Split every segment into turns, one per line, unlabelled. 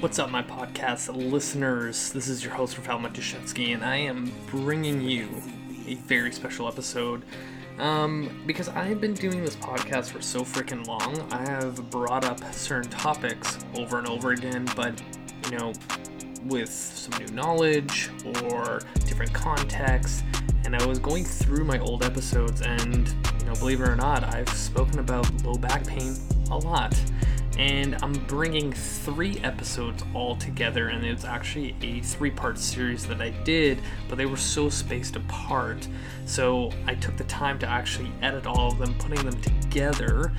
What's up, my podcast listeners? This is your host, Rafael Matuszewski, and I am bringing you a very special episode. Um, because I've been doing this podcast for so freaking long, I have brought up certain topics over and over again, but you know, with some new knowledge or different context. And I was going through my old episodes, and you know, believe it or not, I've spoken about low back pain a lot and I'm bringing three episodes all together, and it's actually a three part series that I did, but they were so spaced apart. So I took the time to actually edit all of them, putting them together,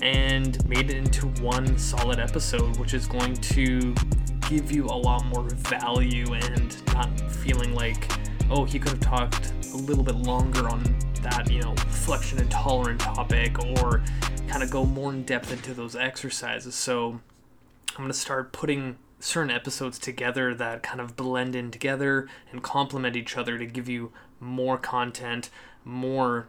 and made it into one solid episode, which is going to give you a lot more value and not feeling like, oh, he could have talked a little bit longer on that, you know, flexion intolerant topic or kind of go more in depth into those exercises. So I'm going to start putting certain episodes together that kind of blend in together and complement each other to give you more content, more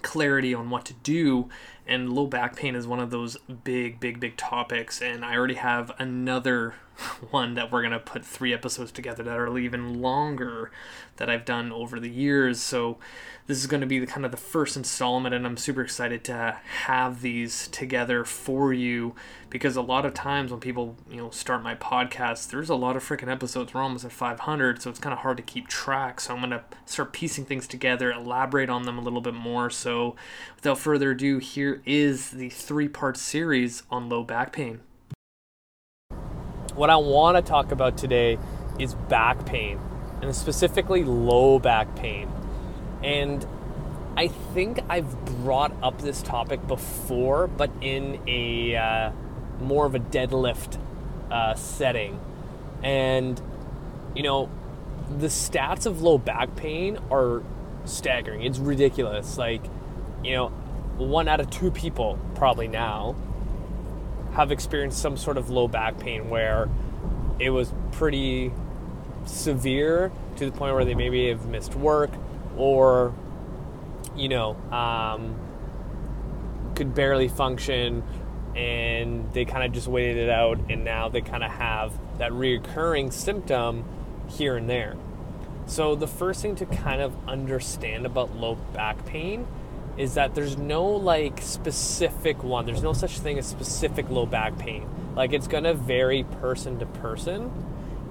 clarity on what to do. And low back pain is one of those big, big, big topics. And I already have another one that we're going to put three episodes together that are even longer that I've done over the years. So this is going to be the kind of the first installment and I'm super excited to have these together for you because a lot of times when people, you know, start my podcast, there's a lot of freaking episodes. We're almost at 500, so it's kind of hard to keep track. So I'm going to start piecing things together, elaborate on them a little bit more. So without further ado, here is the three-part series on low back pain. What I want to talk about today is back pain, and specifically low back pain. And I think I've brought up this topic before, but in a uh, more of a deadlift uh, setting. And, you know, the stats of low back pain are staggering. It's ridiculous. Like, you know, one out of two people probably now have experienced some sort of low back pain where it was pretty severe to the point where they maybe have missed work or you know um, could barely function and they kind of just waited it out and now they kind of have that reoccurring symptom here and there. So the first thing to kind of understand about low back pain is that there's no like specific one. There's no such thing as specific low back pain. Like it's going to vary person to person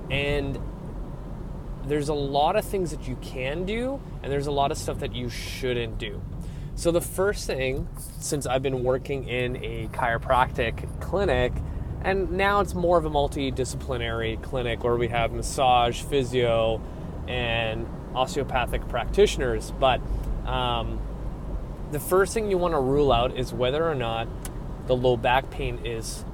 and there's a lot of things that you can do and there's a lot of stuff that you shouldn't do. So the first thing since I've been working in a chiropractic clinic and now it's more of a multidisciplinary clinic where we have massage, physio, and osteopathic practitioners. But um, the first thing you want to rule out is whether or not the low back pain is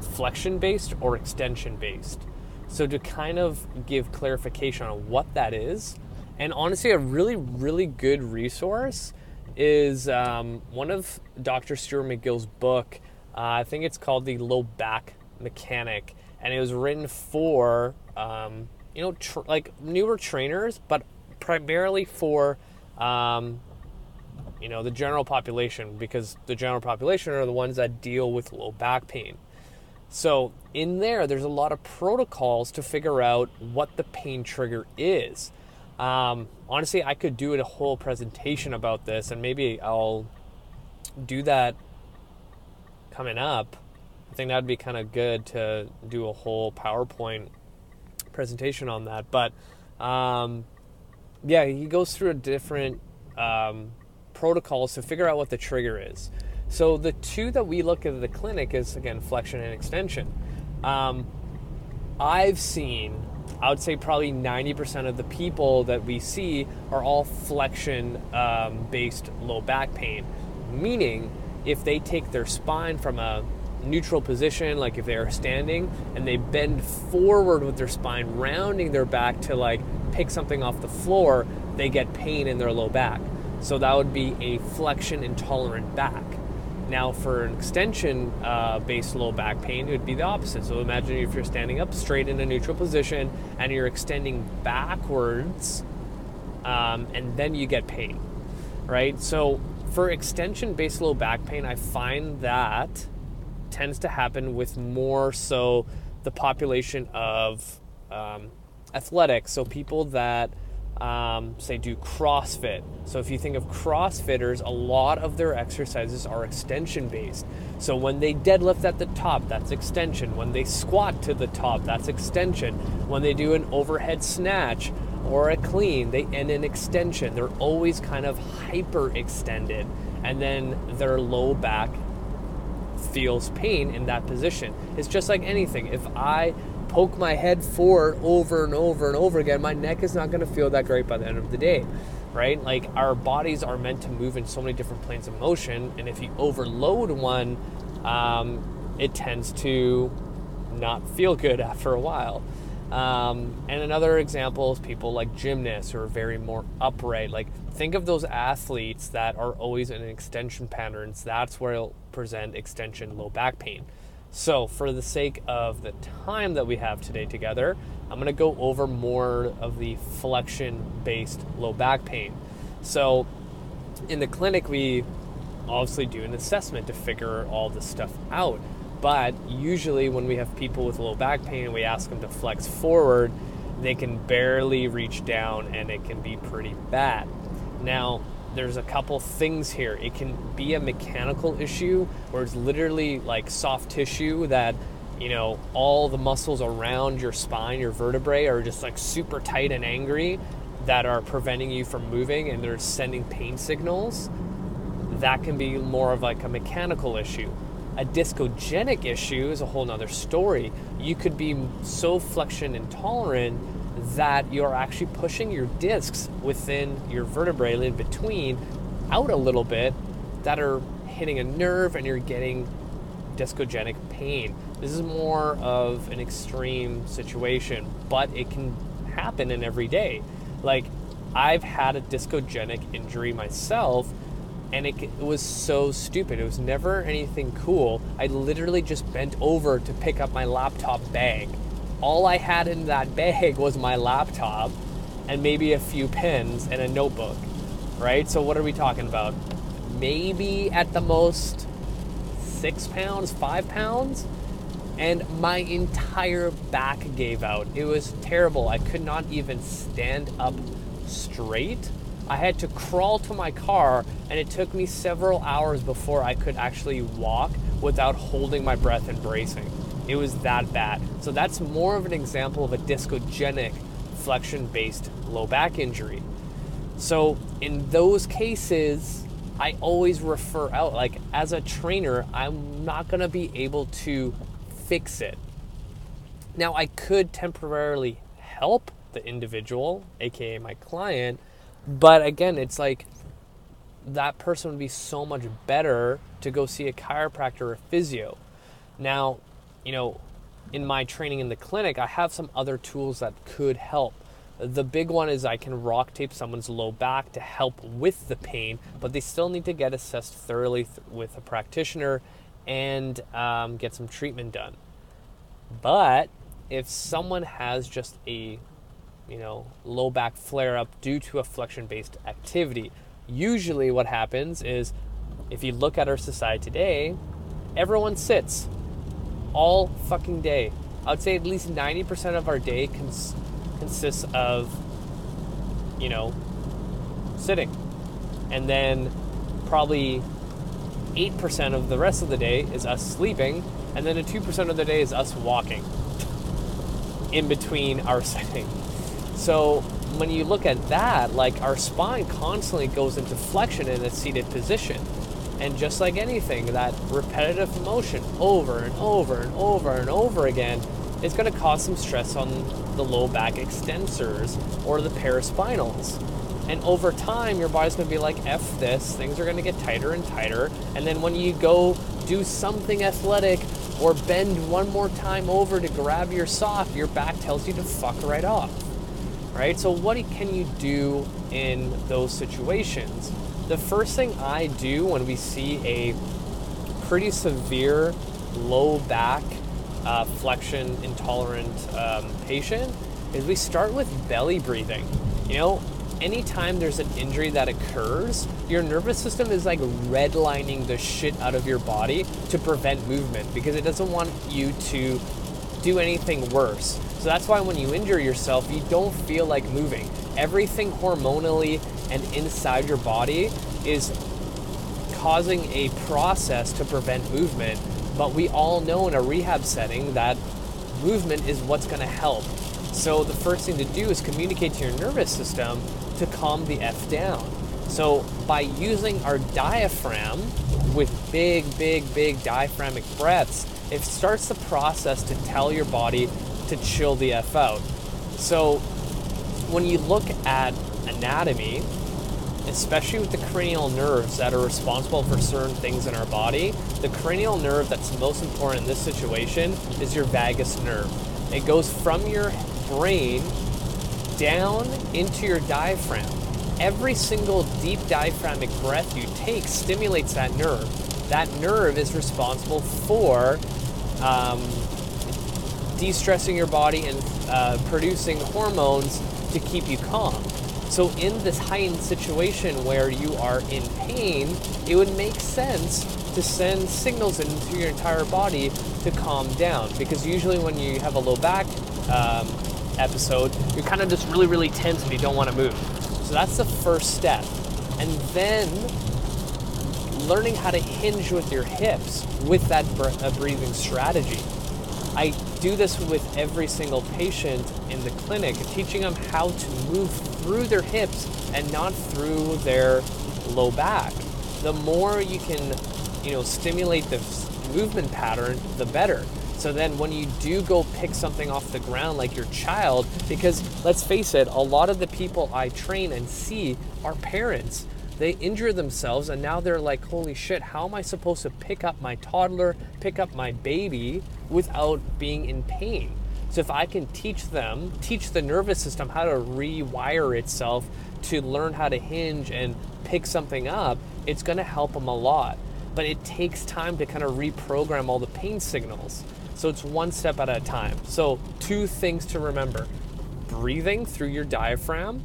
flexion based or extension based. So, to kind of give clarification on what that is, and honestly, a really, really good resource is um, one of Dr. Stuart McGill's book. Uh, I think it's called The Low Back Mechanic, and it was written for, um, you know, tr- like newer trainers, but primarily for um, you know, the general population, because the general population are the ones that deal with low back pain. So, in there, there's a lot of protocols to figure out what the pain trigger is. Um, honestly, I could do a whole presentation about this, and maybe I'll do that coming up. I think that'd be kind of good to do a whole PowerPoint presentation on that. But um, yeah, he goes through a different um, protocols to figure out what the trigger is. So the two that we look at the clinic is again flexion and extension. Um, I've seen, I would say probably 90% of the people that we see are all flexion um, based low back pain, meaning if they take their spine from a neutral position, like if they are standing and they bend forward with their spine, rounding their back to like pick something off the floor, they get pain in their low back. So that would be a flexion intolerant back. Now, for an extension uh, based low back pain, it would be the opposite. So imagine if you're standing up straight in a neutral position and you're extending backwards, um, and then you get pain, right? So for extension based low back pain, I find that tends to happen with more so the population of um, athletics, so people that um, say do CrossFit. So if you think of CrossFitters, a lot of their exercises are extension based. So when they deadlift at the top, that's extension. When they squat to the top, that's extension. When they do an overhead snatch or a clean, they end in extension. They're always kind of hyper extended. And then their low back feels pain in that position. It's just like anything. If I poke my head forward over and over and over again, my neck is not going to feel that great by the end of the day, right? Like our bodies are meant to move in so many different planes of motion, and if you overload one, um, it tends to not feel good after a while. Um, and another example is people like gymnasts who are very more upright. Like think of those athletes that are always in extension patterns. That's where it'll present extension low back pain. So, for the sake of the time that we have today together, I'm going to go over more of the flexion based low back pain. So, in the clinic, we obviously do an assessment to figure all this stuff out. But usually, when we have people with low back pain and we ask them to flex forward, they can barely reach down and it can be pretty bad. Now, there's a couple things here. It can be a mechanical issue where it's literally like soft tissue that, you know, all the muscles around your spine, your vertebrae are just like super tight and angry that are preventing you from moving and they're sending pain signals. That can be more of like a mechanical issue. A discogenic issue is a whole nother story. You could be so flexion intolerant that you're actually pushing your discs within your vertebrae in between out a little bit that are hitting a nerve and you're getting discogenic pain. This is more of an extreme situation, but it can happen in every day. Like, I've had a discogenic injury myself, and it, it, was so stupid. It was never anything cool. I literally just bent over to pick up my laptop bag all I had in that bag was my laptop and maybe a few pens and a notebook, right? So, what are we talking about? Maybe at the most six pounds, five pounds, and my entire back gave out. It was terrible. I could not even stand up straight. I had to crawl to my car, and it took me several hours before I could actually walk without holding my breath and bracing. It was that bad. So that's more of an example of a discogenic flexion based low back injury. So in those cases, I always refer out. Like as a trainer, I'm not going to be able to fix it. Now, I could temporarily help the individual, aka my client, but again, it's like that person would be so much better to go see a chiropractor or physio. Now, you know, in my training in the clinic, I have some other tools that could help. The big one is I can rock tape someone's low back to help with the pain, but they still need to get assessed thoroughly th- with a practitioner and um, get some treatment done. But if someone has just a you know low back flare up due to a flexion based activity, usually what happens is if you look at our society today, everyone sits all fucking day. I would say at least 90% of our day cons- consists of, you know, sitting. And then probably 8% of the rest of the day is us sleeping. And then a 2% of the day is us walking in between our sitting. So when you look at that, like our spine constantly goes into flexion in a seated position. And just like anything, that repetitive motion over and over and over and over again is going to cause some stress on the low back extensors or the paraspinals. And over time, your body's going to be like, F this, things are going to get tighter and tighter. And then when you go do something athletic or bend one more time over to grab your sock, your back tells you to fuck right off. Right? So, what can you do in those situations? The first thing I do when we see a pretty severe low back uh, flexion intolerant um, patient is we start with belly breathing. You know, anytime there's an injury that occurs, your nervous system is like redlining the shit out of your body to prevent movement because it doesn't want you to do anything worse. So that's why when you injure yourself, you don't feel like moving. Everything hormonally and inside your body is causing a process to prevent movement. But we all know in a rehab setting that movement is what's going to help. So the first thing to do is communicate to your nervous system to calm the F down. So by using our diaphragm with big, big, big diaphragmic breaths, it starts the process to tell your body to chill the F out. So when you look at anatomy, especially with the cranial nerves that are responsible for certain things in our body, the cranial nerve that's most important in this situation is your vagus nerve. It goes from your brain down into your diaphragm. Every single deep diaphragmic breath you take stimulates that nerve. That nerve is responsible for um, de stressing your body and uh, producing hormones to keep you calm. So, in this heightened situation where you are in pain, it would make sense to send signals into your entire body to calm down. Because usually, when you have a low back um, episode, you're kind of just really, really tense and you don't want to move. So, that's the first step. And then learning how to hinge with your hips with that breathing strategy. I do this with every single patient in the clinic, teaching them how to move through their hips and not through their low back. The more you can, you know, stimulate the movement pattern, the better. So then when you do go pick something off the ground like your child, because let's face it, a lot of the people I train and see are parents they injure themselves and now they're like, holy shit, how am I supposed to pick up my toddler, pick up my baby without being in pain? So if I can teach them, teach the nervous system how to rewire itself to learn how to hinge and pick something up, it's going to help them a lot. But it takes time to kind of reprogram all the pain signals. So it's one step at a time. So, two things to remember breathing through your diaphragm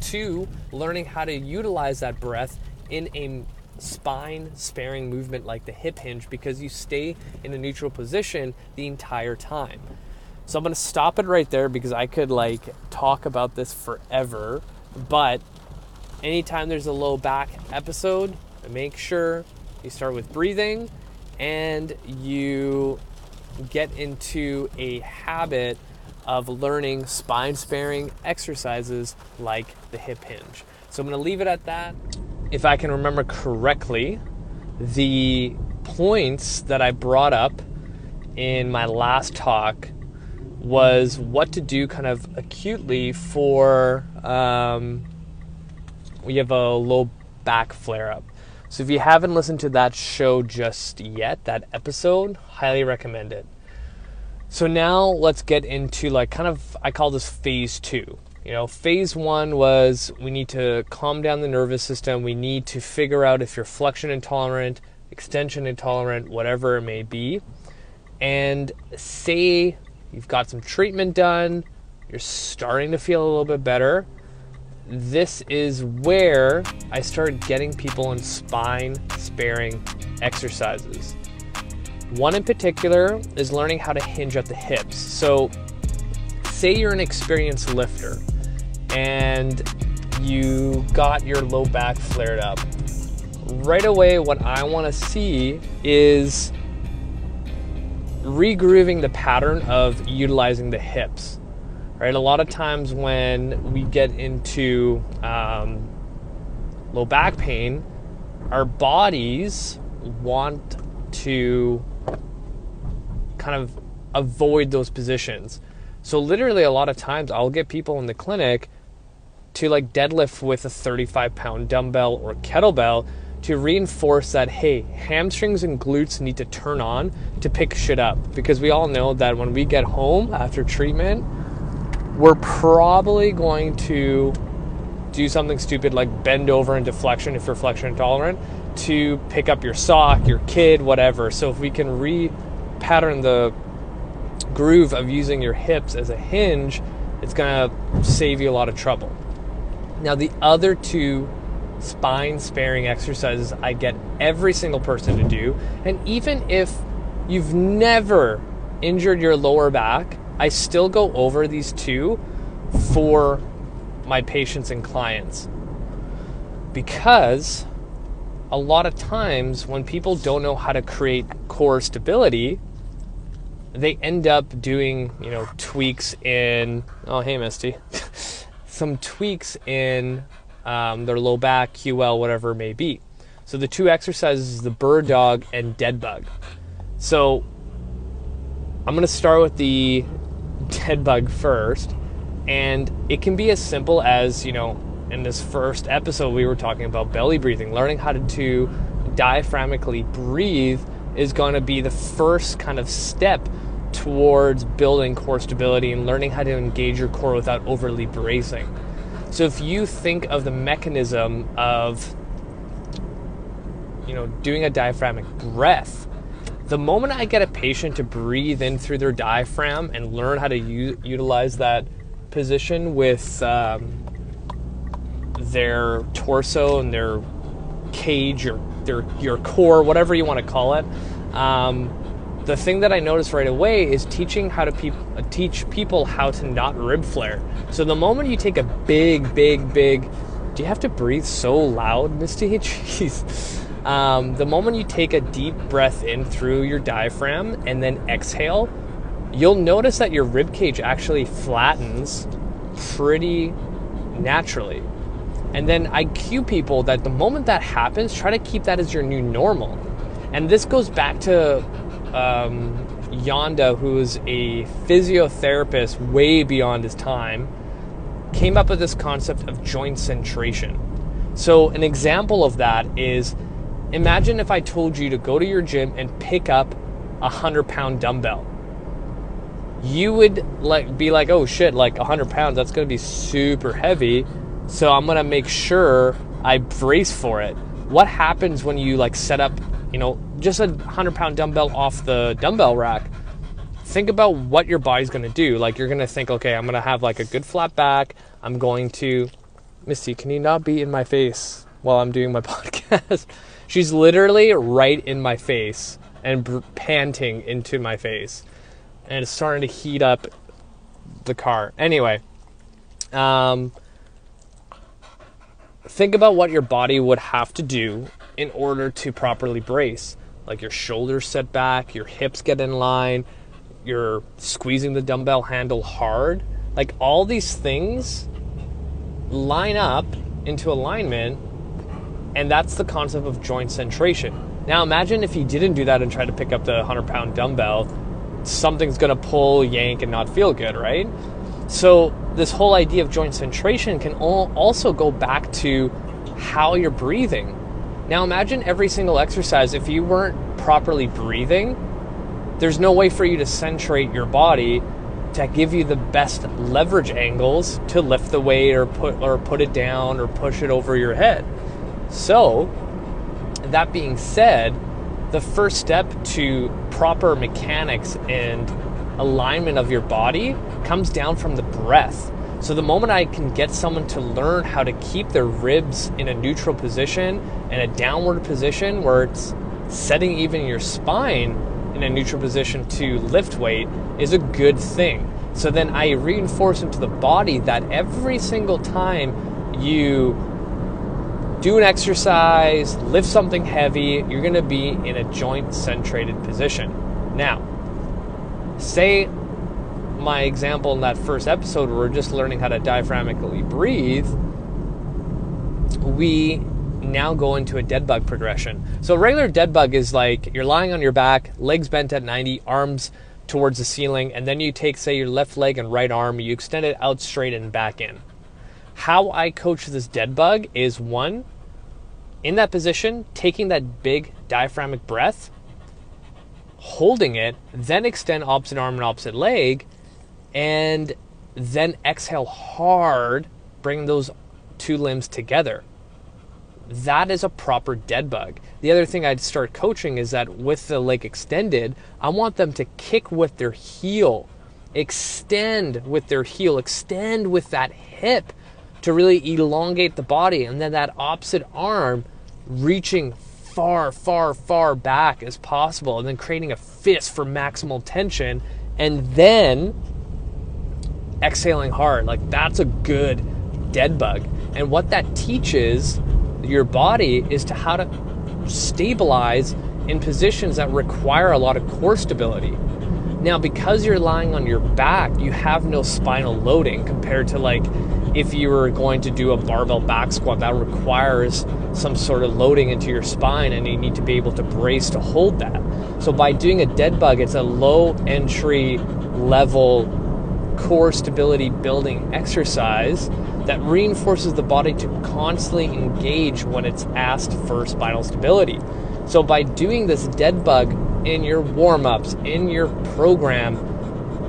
Two, learning how to utilize that breath in a spine sparing movement like the hip hinge because you stay in a neutral position the entire time. So I'm going to stop it right there because I could like talk about this forever, but anytime there's a low back episode, make sure you start with breathing and you get into a habit of learning spine sparing exercises like the hip hinge. So I'm going to leave it at that. If I can remember correctly, the points that I brought up in my last talk was what to do kind of acutely for um, we have a low back flare up. So if you haven't listened to that show just yet, that episode, highly recommend it. So now let's get into like kind of I call this phase 2. You know, phase 1 was we need to calm down the nervous system. We need to figure out if you're flexion intolerant, extension intolerant, whatever it may be. And say you've got some treatment done, you're starting to feel a little bit better. This is where I started getting people in spine sparing exercises. One in particular is learning how to hinge at the hips. So, say you're an experienced lifter and you got your low back flared up. Right away, what I want to see is regrooving the pattern of utilizing the hips. Right, a lot of times when we get into um, low back pain, our bodies want to kind of avoid those positions. So literally a lot of times I'll get people in the clinic to like deadlift with a 35 pound dumbbell or kettlebell to reinforce that hey, hamstrings and glutes need to turn on to pick shit up because we all know that when we get home after treatment, we're probably going to do something stupid like bend over into deflection if you're flexion intolerant to pick up your sock, your kid, whatever. So if we can re pattern the groove of using your hips as a hinge, it's going to save you a lot of trouble. Now, the other two spine sparing exercises I get every single person to do, and even if you've never injured your lower back, I still go over these two for my patients and clients. Because a lot of times when people don't know how to create core stability, they end up doing, you know, tweaks in, oh, hey, Misty, some tweaks in um, their low back, QL, whatever it may be. So the two exercises, the bird dog and dead bug. So I'm going to start with the dead bug first. And it can be as simple as, you know, in this first episode, we were talking about belly breathing. Learning how to, to diaphragmically breathe is going to be the first kind of step towards building core stability and learning how to engage your core without overly bracing. So if you think of the mechanism of you know doing a diaphragmic breath, the moment I get a patient to breathe in through their diaphragm and learn how to u- utilize that position with um, their torso and their cage or their your core, whatever you want to call it. Um, the thing that I noticed right away is teaching how to pe- uh, teach people how to not rib flare. So the moment you take a big, big, big, do you have to breathe so loud, Misty? Jeez. Um, the moment you take a deep breath in through your diaphragm and then exhale, you'll notice that your rib cage actually flattens pretty naturally. And then I cue people that the moment that happens, try to keep that as your new normal. And this goes back to um, Janda, who's a physiotherapist way beyond his time, came up with this concept of joint centration. So, an example of that is imagine if I told you to go to your gym and pick up a 100 pound dumbbell. You would like be like, oh shit, like 100 pounds, that's gonna be super heavy. So, I'm gonna make sure I brace for it. What happens when you like set up you know, just a 100 pound dumbbell off the dumbbell rack, think about what your body's going to do. Like, you're going to think, okay, I'm going to have like a good flat back. I'm going to, Misty, can you not be in my face while I'm doing my podcast? She's literally right in my face and b- panting into my face. And it's starting to heat up the car. Anyway, um, think about what your body would have to do in order to properly brace. Like your shoulders set back, your hips get in line, you're squeezing the dumbbell handle hard. Like all these things line up into alignment, and that's the concept of joint centration. Now imagine if you didn't do that and try to pick up the 100 pound dumbbell, something's gonna pull, yank, and not feel good, right? So this whole idea of joint centration can also go back to how you're breathing. Now imagine every single exercise, if you weren't properly breathing, there's no way for you to centrate your body to give you the best leverage angles to lift the weight or put or put it down or push it over your head. So, that being said, the first step to proper mechanics and alignment of your body comes down from the breath. So the moment I can get someone to learn how to keep their ribs in a neutral position and a downward position where it's setting even your spine in a neutral position to lift weight is a good thing. So then I reinforce into the body that every single time you do an exercise, lift something heavy, you're going to be in a joint centrated position. Now, say my example in that first episode where we're just learning how to diaphragmically breathe, we now go into a dead bug progression. So a regular dead bug is like you're lying on your back, legs bent at 90, arms towards the ceiling, and then you take, say, your left leg and right arm, you extend it out straight and back in. How I coach this dead bug is one, in that position, taking that big diaphragmic breath, holding it, then extend opposite arm and opposite leg, and then exhale hard, bring those two limbs together. That is a proper dead bug. The other thing I'd start coaching is that with the leg extended, I want them to kick with their heel, extend with their heel, extend with that hip to really elongate the body, and then that opposite arm reaching far, far, far back as possible, and then creating a fist for maximal tension, and then exhaling hard. Like that's a good dead bug. And what that teaches your body is to how to stabilize in positions that require a lot of core stability. Now, because you're lying on your back, you have no spinal loading compared to like if you were going to do a barbell back squat that requires some sort of loading into your spine and you need to be able to brace to hold that. So by doing a dead bug, it's a low entry level core stability building exercise that reinforces the body to constantly engage when it's asked for spinal stability. So by doing this dead bug in your warm-ups, in your program,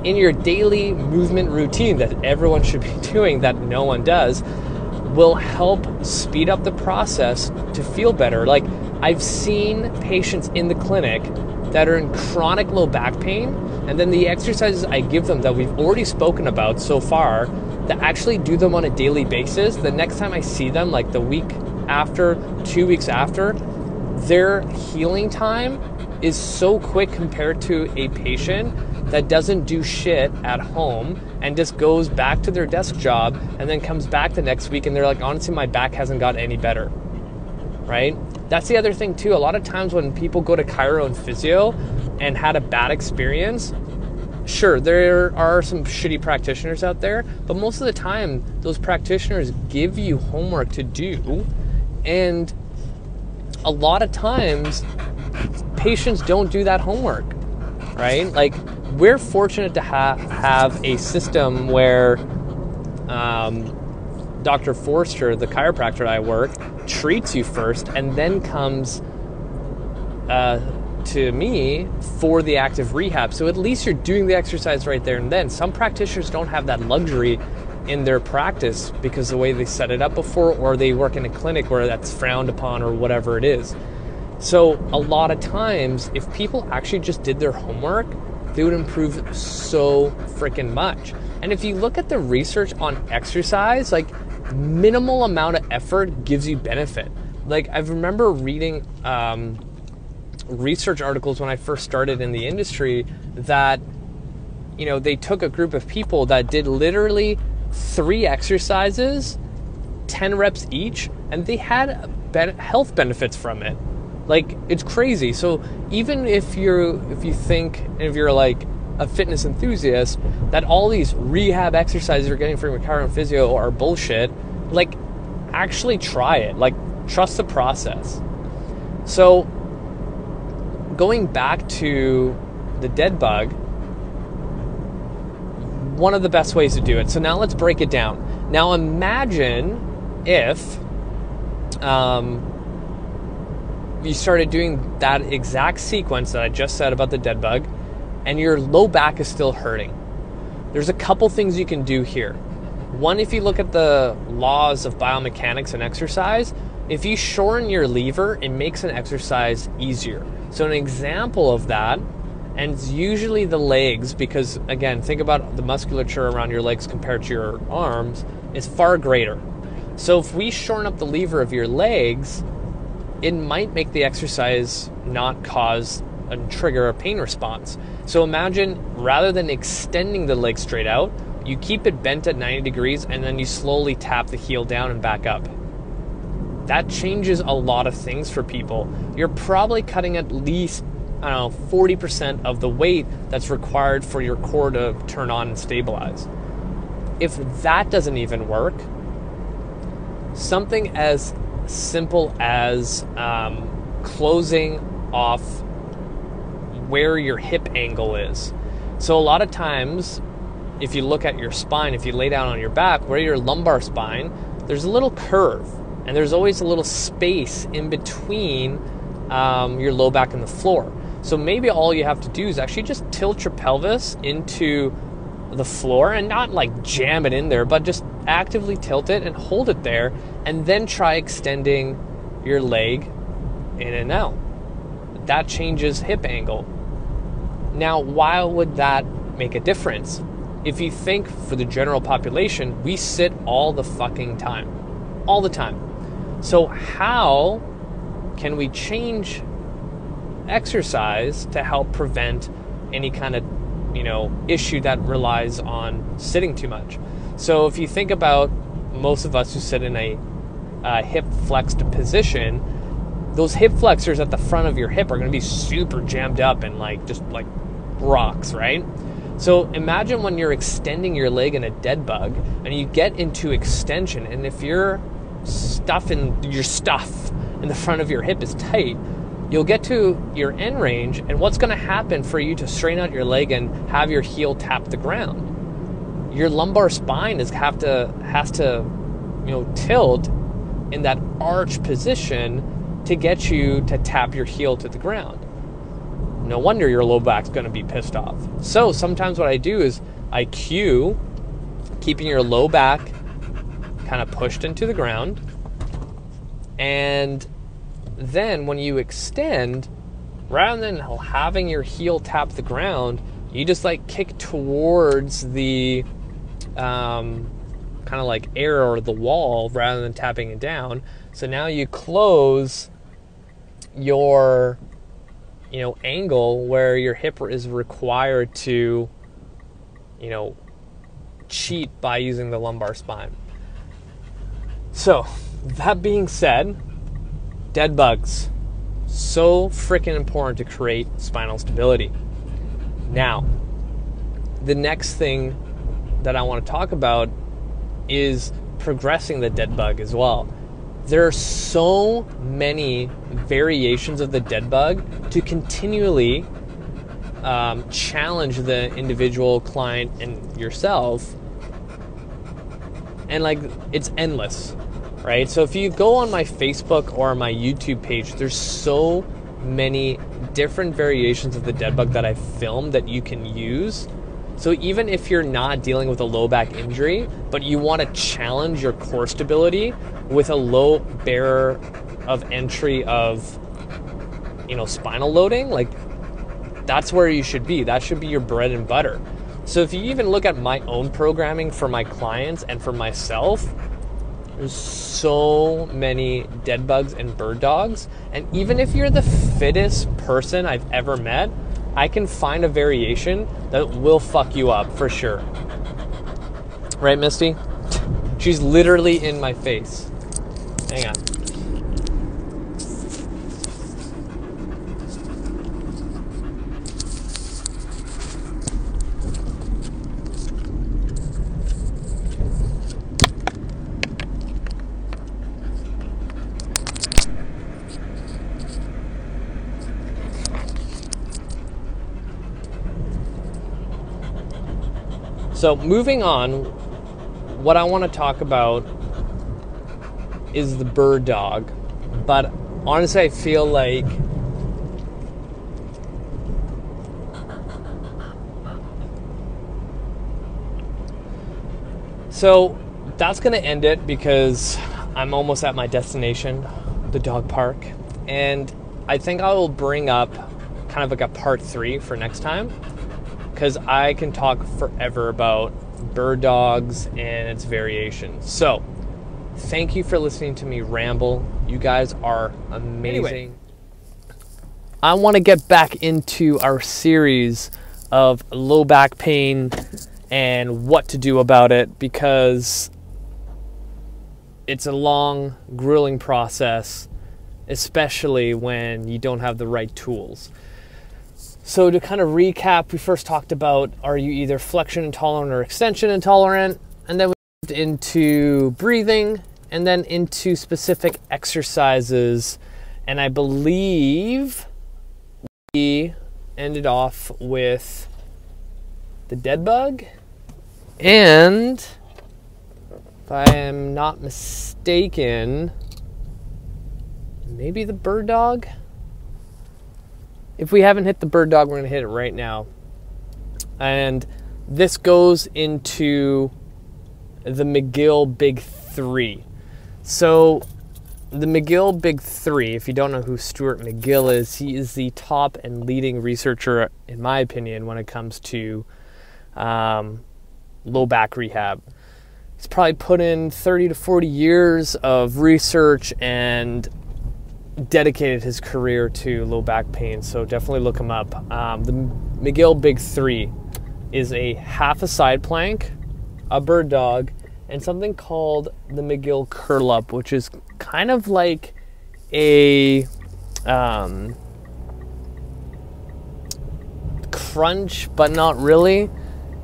in your daily movement routine that everyone should be doing that no one does, will help speed up the process to feel better. Like I've seen patients in the clinic that are in chronic low back pain, and then the exercises I give them that we've already spoken about so far, that actually do them on a daily basis, the next time I see them, like the week after, two weeks after, their healing time is so quick compared to a patient that doesn't do shit at home and just goes back to their desk job and then comes back the next week and they're like, honestly, my back hasn't got any better. Right? That's the other thing, too. A lot of times when people go to chiro and physio and had a bad experience, sure, there are some shitty practitioners out there, but most of the time, those practitioners give you homework to do. And a lot of times, patients don't do that homework, right? Like, we're fortunate to ha- have a system where um, Dr. Forster, the chiropractor I work, treats you first and then comes uh, to me for the active rehab. So at least you're doing the exercise right there and then. Some practitioners don't have that luxury in their practice because the way they set it up before, or they work in a clinic where that's frowned upon or whatever it is. So a lot of times, if people actually just did their homework, they would improve so freaking much. And if you look at the research on exercise, like minimal amount of effort gives you benefit. Like I remember reading um, research articles when I first started in the industry that you know they took a group of people that did literally three exercises, ten reps each, and they had health benefits from it. Like it's crazy. So even if you're if you think if you're like a fitness enthusiast that all these rehab exercises you're getting from your chiro and physio are bullshit, like actually try it. Like trust the process. So going back to the dead bug, one of the best ways to do it. So now let's break it down. Now imagine if um, you started doing that exact sequence that I just said about the dead bug, and your low back is still hurting. There's a couple things you can do here. One, if you look at the laws of biomechanics and exercise, if you shorten your lever, it makes an exercise easier. So, an example of that, and it's usually the legs, because again, think about the musculature around your legs compared to your arms, is far greater. So, if we shorten up the lever of your legs, it might make the exercise not cause and trigger a pain response. So imagine rather than extending the leg straight out, you keep it bent at 90 degrees and then you slowly tap the heel down and back up. That changes a lot of things for people. You're probably cutting at least, I don't know, 40% of the weight that's required for your core to turn on and stabilize. If that doesn't even work, something as simple as um, closing off where your hip angle is. So, a lot of times, if you look at your spine, if you lay down on your back, where your lumbar spine, there's a little curve, and there's always a little space in between um, your low back and the floor. So, maybe all you have to do is actually just tilt your pelvis into the floor and not like jam it in there, but just actively tilt it and hold it there, and then try extending your leg in and out. That changes hip angle. Now, why would that make a difference? If you think for the general population, we sit all the fucking time. All the time. So, how can we change exercise to help prevent any kind of you know issue that relies on sitting too much so if you think about most of us who sit in a uh, hip flexed position those hip flexors at the front of your hip are going to be super jammed up and like just like rocks right so imagine when you're extending your leg in a dead bug and you get into extension and if your stuff in your stuff in the front of your hip is tight you'll get to your end range, and what's going to happen for you to straighten out your leg and have your heel tap the ground? Your lumbar spine is have to has to, you know, tilt in that arch position to get you to tap your heel to the ground. No wonder your low back's going to be pissed off. So sometimes what I do is I cue keeping your low back kind of pushed into the ground and then when you extend, rather than having your heel tap the ground, you just like kick towards the um, kind of like air or the wall rather than tapping it down. So now you close your you know angle where your hip is required to you know cheat by using the lumbar spine. So, that being said, dead bugs. So freaking important to create spinal stability. Now, the next thing that I want to talk about is progressing the dead bug as well. There are so many variations of the dead bug to continually um, challenge the individual client and yourself. And like, it's endless right? So if you go on my Facebook or my YouTube page, there's so many different variations of the dead bug that I've filmed that you can use. So even if you're not dealing with a low back injury, but you want to challenge your core stability with a low barrier of entry of you know spinal loading, like that's where you should be. That should be your bread and butter. So if you even look at my own programming for my clients and for myself, there's so many dead bugs and bird dogs. And even if you're the fittest person I've ever met, I can find a variation that will fuck you up for sure. Right, Misty? She's literally in my face. Hang on. So, moving on, what I want to talk about is the bird dog. But honestly, I feel like So that's going to end it because I'm almost at my destination, the dog park. And I think I will bring up kind of like a part three for next time because I can talk forever about bird dogs and its variations. So, thank you for listening to me ramble. You guys are amazing. Anyway, I want to get back into our series of low back pain and what to do about it because it's a long, grueling process, especially when you don't have the right tools. So, to kind of recap, we first talked about are you either flexion intolerant or extension intolerant? And then we moved into breathing and then into specific exercises. And I believe we ended off with the dead bug and if I am not mistaken, maybe the bird dog. If we haven't hit the bird dog, we're going to hit it right now. And this goes into the McGill Big Three. So, the McGill Big Three, if you don't know who Stuart McGill is, he is the top and leading researcher, in my opinion, when it comes to um, low back rehab. He's probably put in 30 to 40 years of research and dedicated his career to low back pain, so definitely look him up. Um, the McGill Big Three is a half a side plank, a bird dog, and something called the McGill Curl Up, which is kind of like a um, crunch, but not really,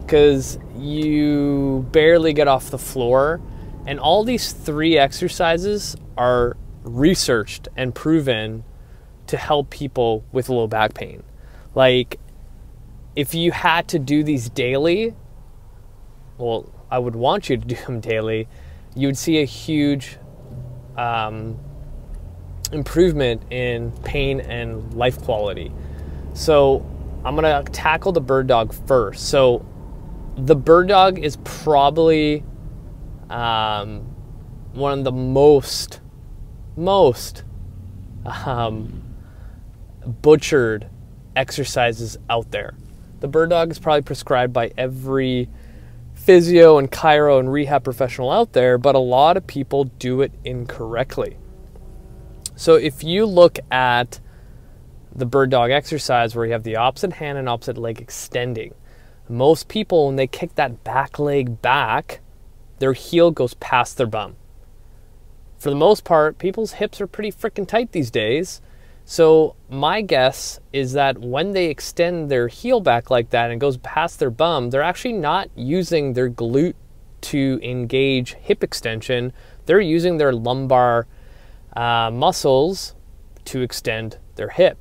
because you barely get off the floor. And all these three exercises are researched and proven to help people with low back pain. Like, if you had to do these daily, well, I would want you to do them daily, you would see a huge um, improvement in pain and life quality. So, I'm gonna tackle the bird dog first. So, the bird dog is probably um, one of the most most um, butchered exercises out there. The bird dog is probably prescribed by every physio and chiro and rehab professional out there, but a lot of people do it incorrectly. So if you look at the bird dog exercise where you have the opposite hand and opposite leg extending, most people, when they kick that back leg back, their heel goes past their bum for the most part, people's hips are pretty freaking tight these days. So, my guess is that when they extend their heel back like that and goes past their bum, they're actually not using their glute to engage hip extension. They're using their lumbar uh, muscles to extend their hip.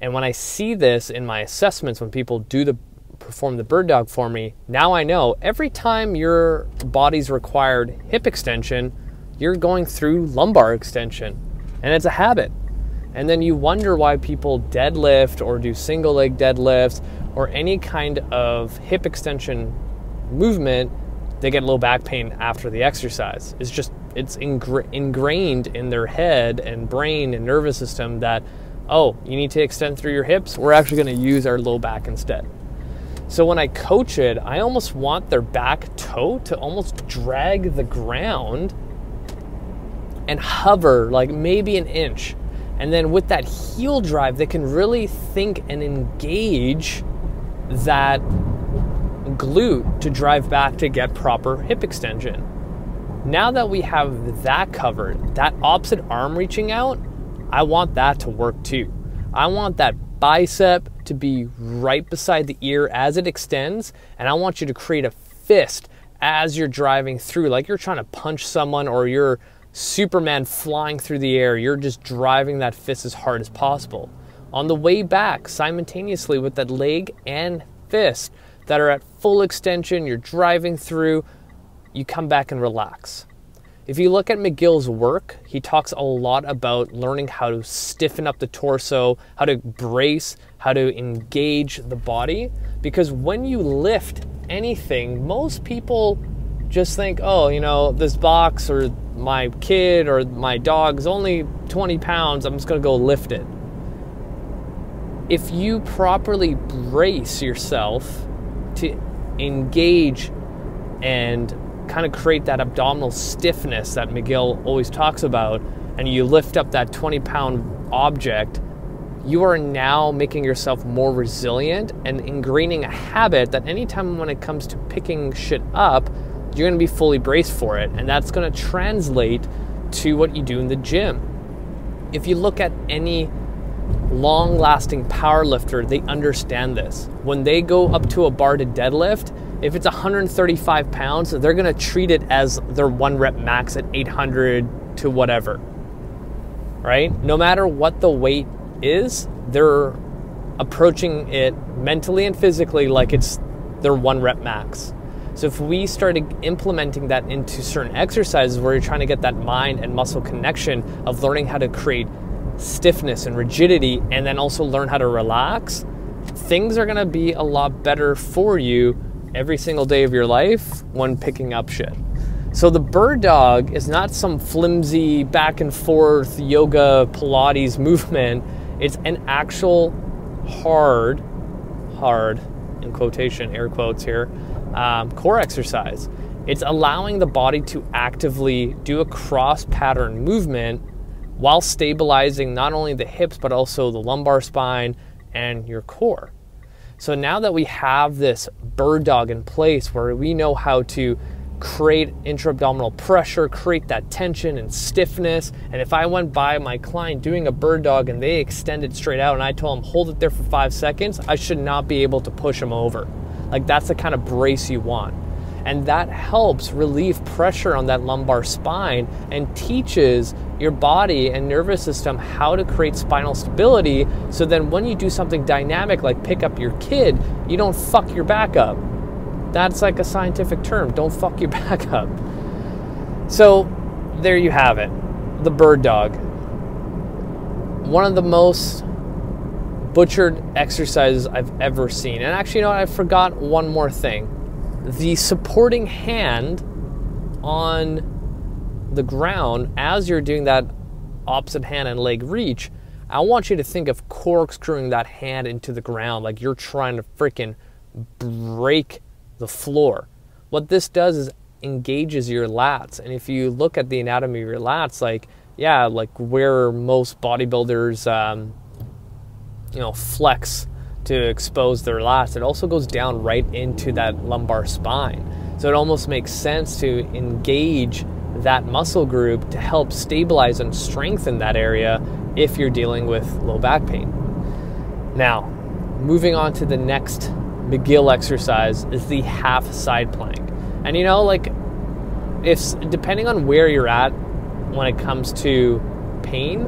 And when I see this in my assessments, when people do the perform the bird dog for me, now I know every time your body's required hip extension, you're going through lumbar extension, and it's a habit. And then you wonder why people deadlift or do single leg deadlifts or any kind of hip extension movement, they get low back pain after the exercise. It's just, it's ingra- ingrained in their head and brain and nervous system that, oh, you need to extend through your hips. We're actually going to use our low back instead. So when I coach it, I almost want their back toe to almost drag the ground and hover like maybe an inch. And then with that heel drive, they can really think and engage that glute to drive back to get proper hip extension. Now that we have that covered, that opposite arm reaching out, I want that to work too. I want that bicep to be right beside the ear as it extends, and I want you to create a fist as you're driving through, like you're trying to punch someone or you're Superman flying through the air. You're just driving that fist as hard as possible. On the way back, simultaneously with that leg and fist that are at full extension, you're driving through, you come back and relax. If you look at McGill's work, he talks a lot about learning how to stiffen up the torso, how to brace, how to engage the body. Because when you lift anything, most people just think, oh, you know, this box or my kid or my dog is only 20 pounds, I'm just going to go lift it. If you properly brace yourself to engage and kind of create that abdominal stiffness that McGill always talks about, and you lift up that 20 pound object, you are now making yourself more resilient and ingraining a habit that anytime when it comes to picking shit up, you're going to be fully braced for it. And that's going to translate to what you do in the gym. If you look at any long lasting power lifter, they understand this. When they go up to a bar to deadlift, if it's 135 pounds, they're going to treat it as their one rep max at 800 to whatever. Right? No matter what the weight is, they're approaching it mentally and physically like it's their one rep max. So if we started implementing that into certain exercises where you're trying to get that mind and muscle connection of learning how to create stiffness and rigidity and then also learn how to relax, things are going to be a lot better for you every single day of your life when picking up shit. So the bird dog is not some flimsy back and forth yoga Pilates movement. It's an actual hard, hard, in quotation, air quotes here, um, core exercise. It's allowing the body to actively do a cross pattern movement while stabilizing not only the hips but also the lumbar spine and your core. So now that we have this bird dog in place where we know how to create intra-abdominal pressure, create that tension and stiffness. And if I went by my client doing a bird dog and they extended straight out and I told them hold it there for five seconds, I should not be able to push them over. Like that's the kind of brace you want. And that helps relieve pressure on that lumbar spine and teaches your body and nervous system how to create spinal stability so then when you do something dynamic like pick up your kid, you don't fuck your back up that's like a scientific term. Don't fuck your back up. So there you have it. The bird dog. One of the most butchered exercises I've ever seen. And actually, you know what? I forgot one more thing. The supporting hand on the ground as you're doing that opposite hand and leg reach. I want you to think of corkscrewing that hand into the ground like you're trying to freaking break the floor. What this does is engages your lats. And if you look at the anatomy of your lats, like, yeah, like where most bodybuilders, um, you know, flex to expose their lats, it also goes down right into that lumbar spine. So it almost makes sense to engage that muscle group to help stabilize and strengthen that area if you're dealing with low back pain. Now, moving on to the next McGill exercise is the half side plank. And you know, like, if depending on where you're at when it comes to pain,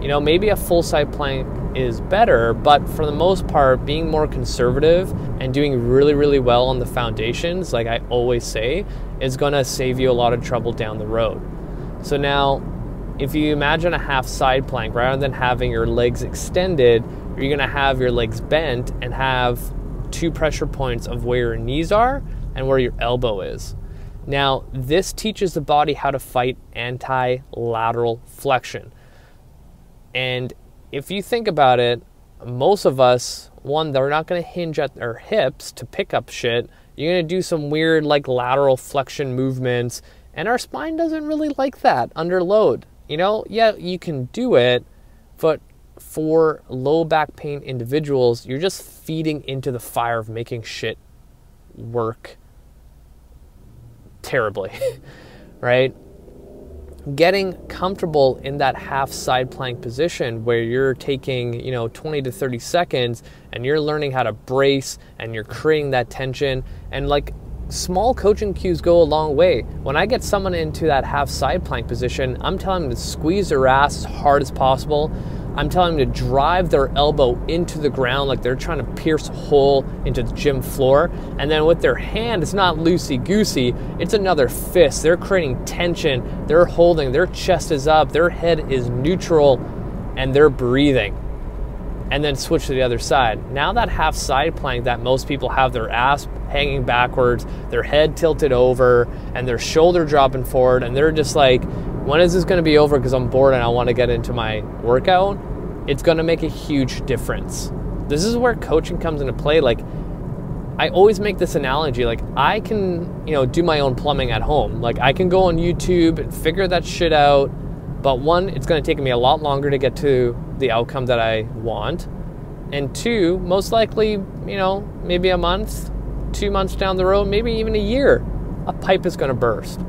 you know, maybe a full side plank is better, but for the most part, being more conservative and doing really, really well on the foundations, like I always say, is gonna save you a lot of trouble down the road. So now, if you imagine a half side plank, rather than having your legs extended, you're gonna have your legs bent and have two pressure points of where your knees are and where your elbow is. Now, this teaches the body how to fight anti lateral flexion. And if you think about it, most of us, one, they're not going to hinge at their hips to pick up shit. You're going to do some weird, like, lateral flexion movements. And our spine doesn't really like that under load. You know, yeah, you can do it, but for low back pain individuals, you're just feeding into the fire of making shit work terribly, right? Getting comfortable in that half side plank position where you're taking, you know, 20 to 30 seconds and you're learning how to brace and you're creating that tension and like small coaching cues go a long way. When I get someone into that half side plank position, I'm telling them to squeeze their ass as hard as possible I'm telling them to drive their elbow into the ground like they're trying to pierce a hole into the gym floor. And then with their hand, it's not loosey goosey, it's another fist. They're creating tension, they're holding, their chest is up, their head is neutral, and they're breathing. And then switch to the other side. Now, that half side plank that most people have their ass hanging backwards, their head tilted over, and their shoulder dropping forward, and they're just like, when is this going to be over because I'm bored and I want to get into my workout, it's going to make a huge difference. This is where coaching comes into play. Like, I always make this analogy like, I can, you know, do my own plumbing at home. Like, I can go on YouTube and figure that shit out. But one, it's going to take me a lot longer to get to the outcome that I want. And two, most likely, you know, maybe a month, two months down the road, maybe even a year, a pipe is going to burst.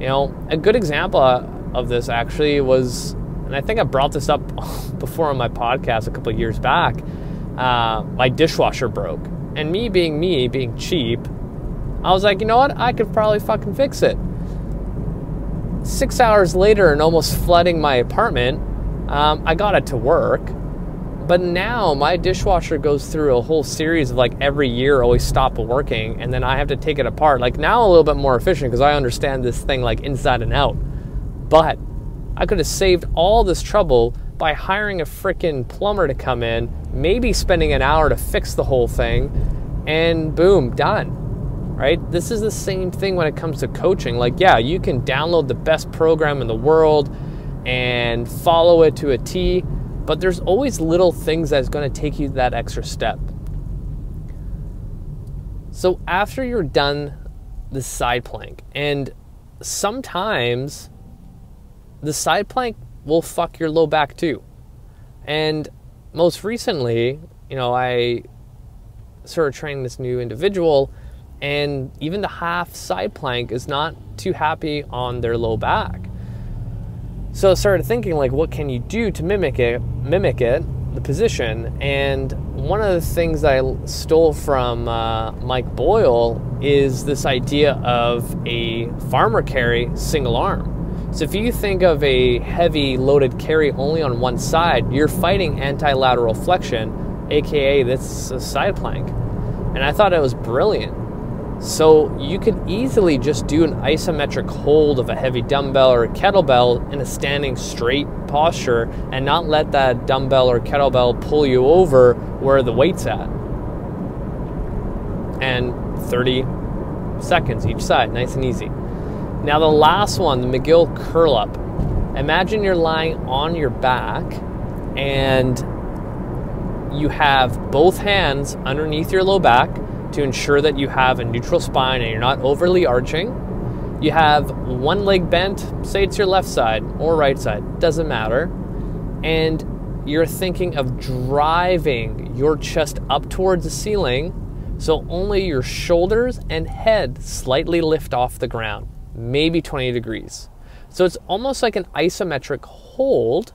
You know, a good example of this actually was, and I think I brought this up before on my podcast a couple years back. Uh, my dishwasher broke, and me being me, being cheap, I was like, you know what? I could probably fucking fix it. Six hours later, and almost flooding my apartment, um, I got it to work. But now my dishwasher goes through a whole series of like every year always stop working and then I have to take it apart. Like now a little bit more efficient because I understand this thing like inside and out. But I could have saved all this trouble by hiring a freaking plumber to come in, maybe spending an hour to fix the whole thing, and boom, done. Right? This is the same thing when it comes to coaching. Like, yeah, you can download the best program in the world and follow it to a T but there's always little things that's going to take you that extra step. So after you're done the side plank, and sometimes the side plank will fuck your low back too. And most recently, you know, I started training this new individual, and even the half side plank is not too happy on their low back. So I started thinking, like, what can you do to mimic it? Mimic it, the position. And one of the things I stole from uh, Mike Boyle is this idea of a farmer carry single arm. So if you think of a heavy loaded carry only on one side, you're fighting anti-lateral flexion, aka this a side plank. And I thought it was brilliant. So you can easily just do an isometric hold of a heavy dumbbell or kettlebell in a standing straight posture and not let that dumbbell or kettlebell pull you over where the weight's at. And 30 seconds each side, nice and easy. Now, the last one, the McGill curl up. Imagine you're lying on your back and you have both hands underneath your low back to ensure that you have a neutral spine and you're not overly arching. You have one leg bent, say it's your left side or right side, doesn't matter. And you're thinking of driving your chest up towards the ceiling so only your shoulders and head slightly lift off the ground maybe 20 degrees. So it's almost like an isometric hold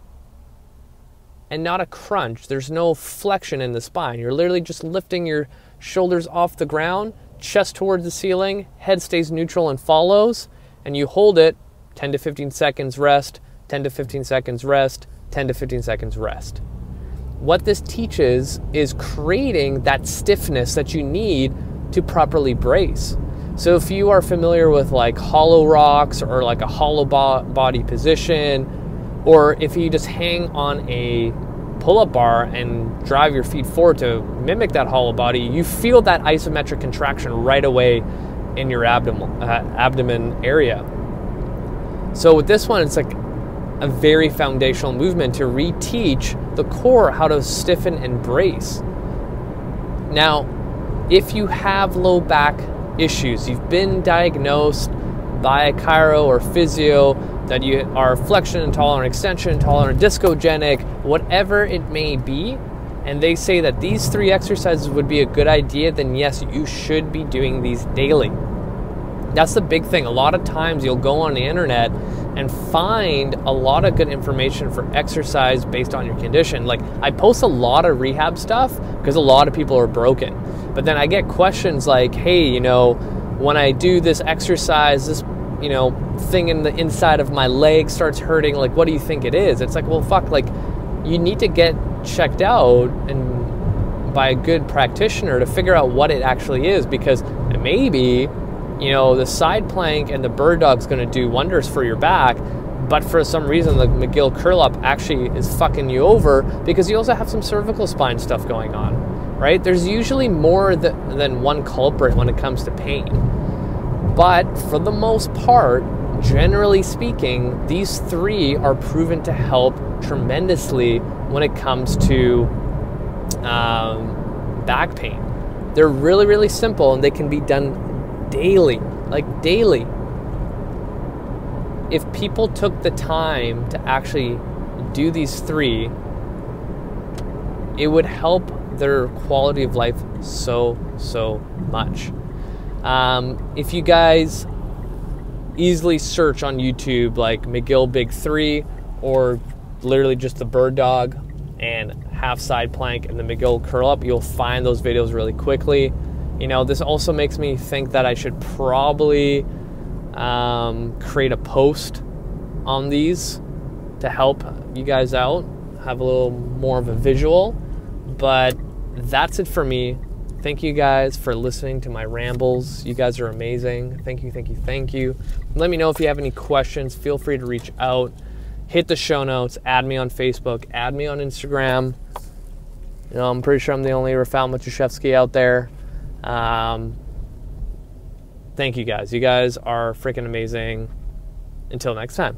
and not a crunch. There's no flexion in the spine. You're literally just lifting your shoulders off the ground, chest towards the ceiling, head stays neutral and follows, and you hold it 10 to 15 seconds rest, 10 to 15 seconds rest, 10 to 15 seconds rest. What this teaches is creating that stiffness that you need to properly brace. So if you are familiar with like hollow rocks or like a hollow bo- body position, or if you just hang on a pull-up bar and drive your feet forward to mimic that hollow body, you feel that isometric contraction right away in your abdomen uh, abdomen area. So with this one, it's like a very foundational movement to reteach the core how to stiffen and brace. Now, if you have low back issues. You've been diagnosed by a chiro or physio that you are flexion intolerant, extension intolerant, discogenic, whatever it may be, and they say that these three exercises would be a good idea, then yes, you should be doing these daily. That's the big thing. A lot of times you'll go on the internet and find a lot of good information for exercise based on your condition. Like, I post a lot of rehab stuff because a lot of people are broken. But then I get questions like, hey, you know, when I do this exercise, this, you know, thing in the inside of my leg starts hurting, like, what do you think it is? It's like, well, fuck, like, you need to get checked out and by a good practitioner to figure out what it actually is because maybe you know, the side plank and the bird dog's going to do wonders for your back, but for some reason the McGill curl up actually is fucking you over because you also have some cervical spine stuff going on, right? There's usually more th- than one culprit when it comes to pain. But for the most part, generally speaking, these three are proven to help tremendously when it comes to um, back pain. They're really, really simple and they can be done daily, like daily. If people took the time to actually do these three, it would help their quality of life so, so much. Um, if you guys easily search on YouTube like McGill Big Three or literally just the bird dog and half side plank and the McGill curl up, you'll find those videos really quickly. You know, this also makes me think that I should probably um, create a post on these to help you guys out, have a little more of a visual. But that's it for me. Thank you guys for listening to my rambles. You guys are amazing. Thank you, thank you, thank you. Let me know if you have any questions. Feel free to reach out. Hit the show notes, add me on Facebook, add me on Instagram. You know, I'm pretty sure I'm the only Rafal Matuszewski out there. Um, thank you guys. You guys are freaking amazing. Until next time.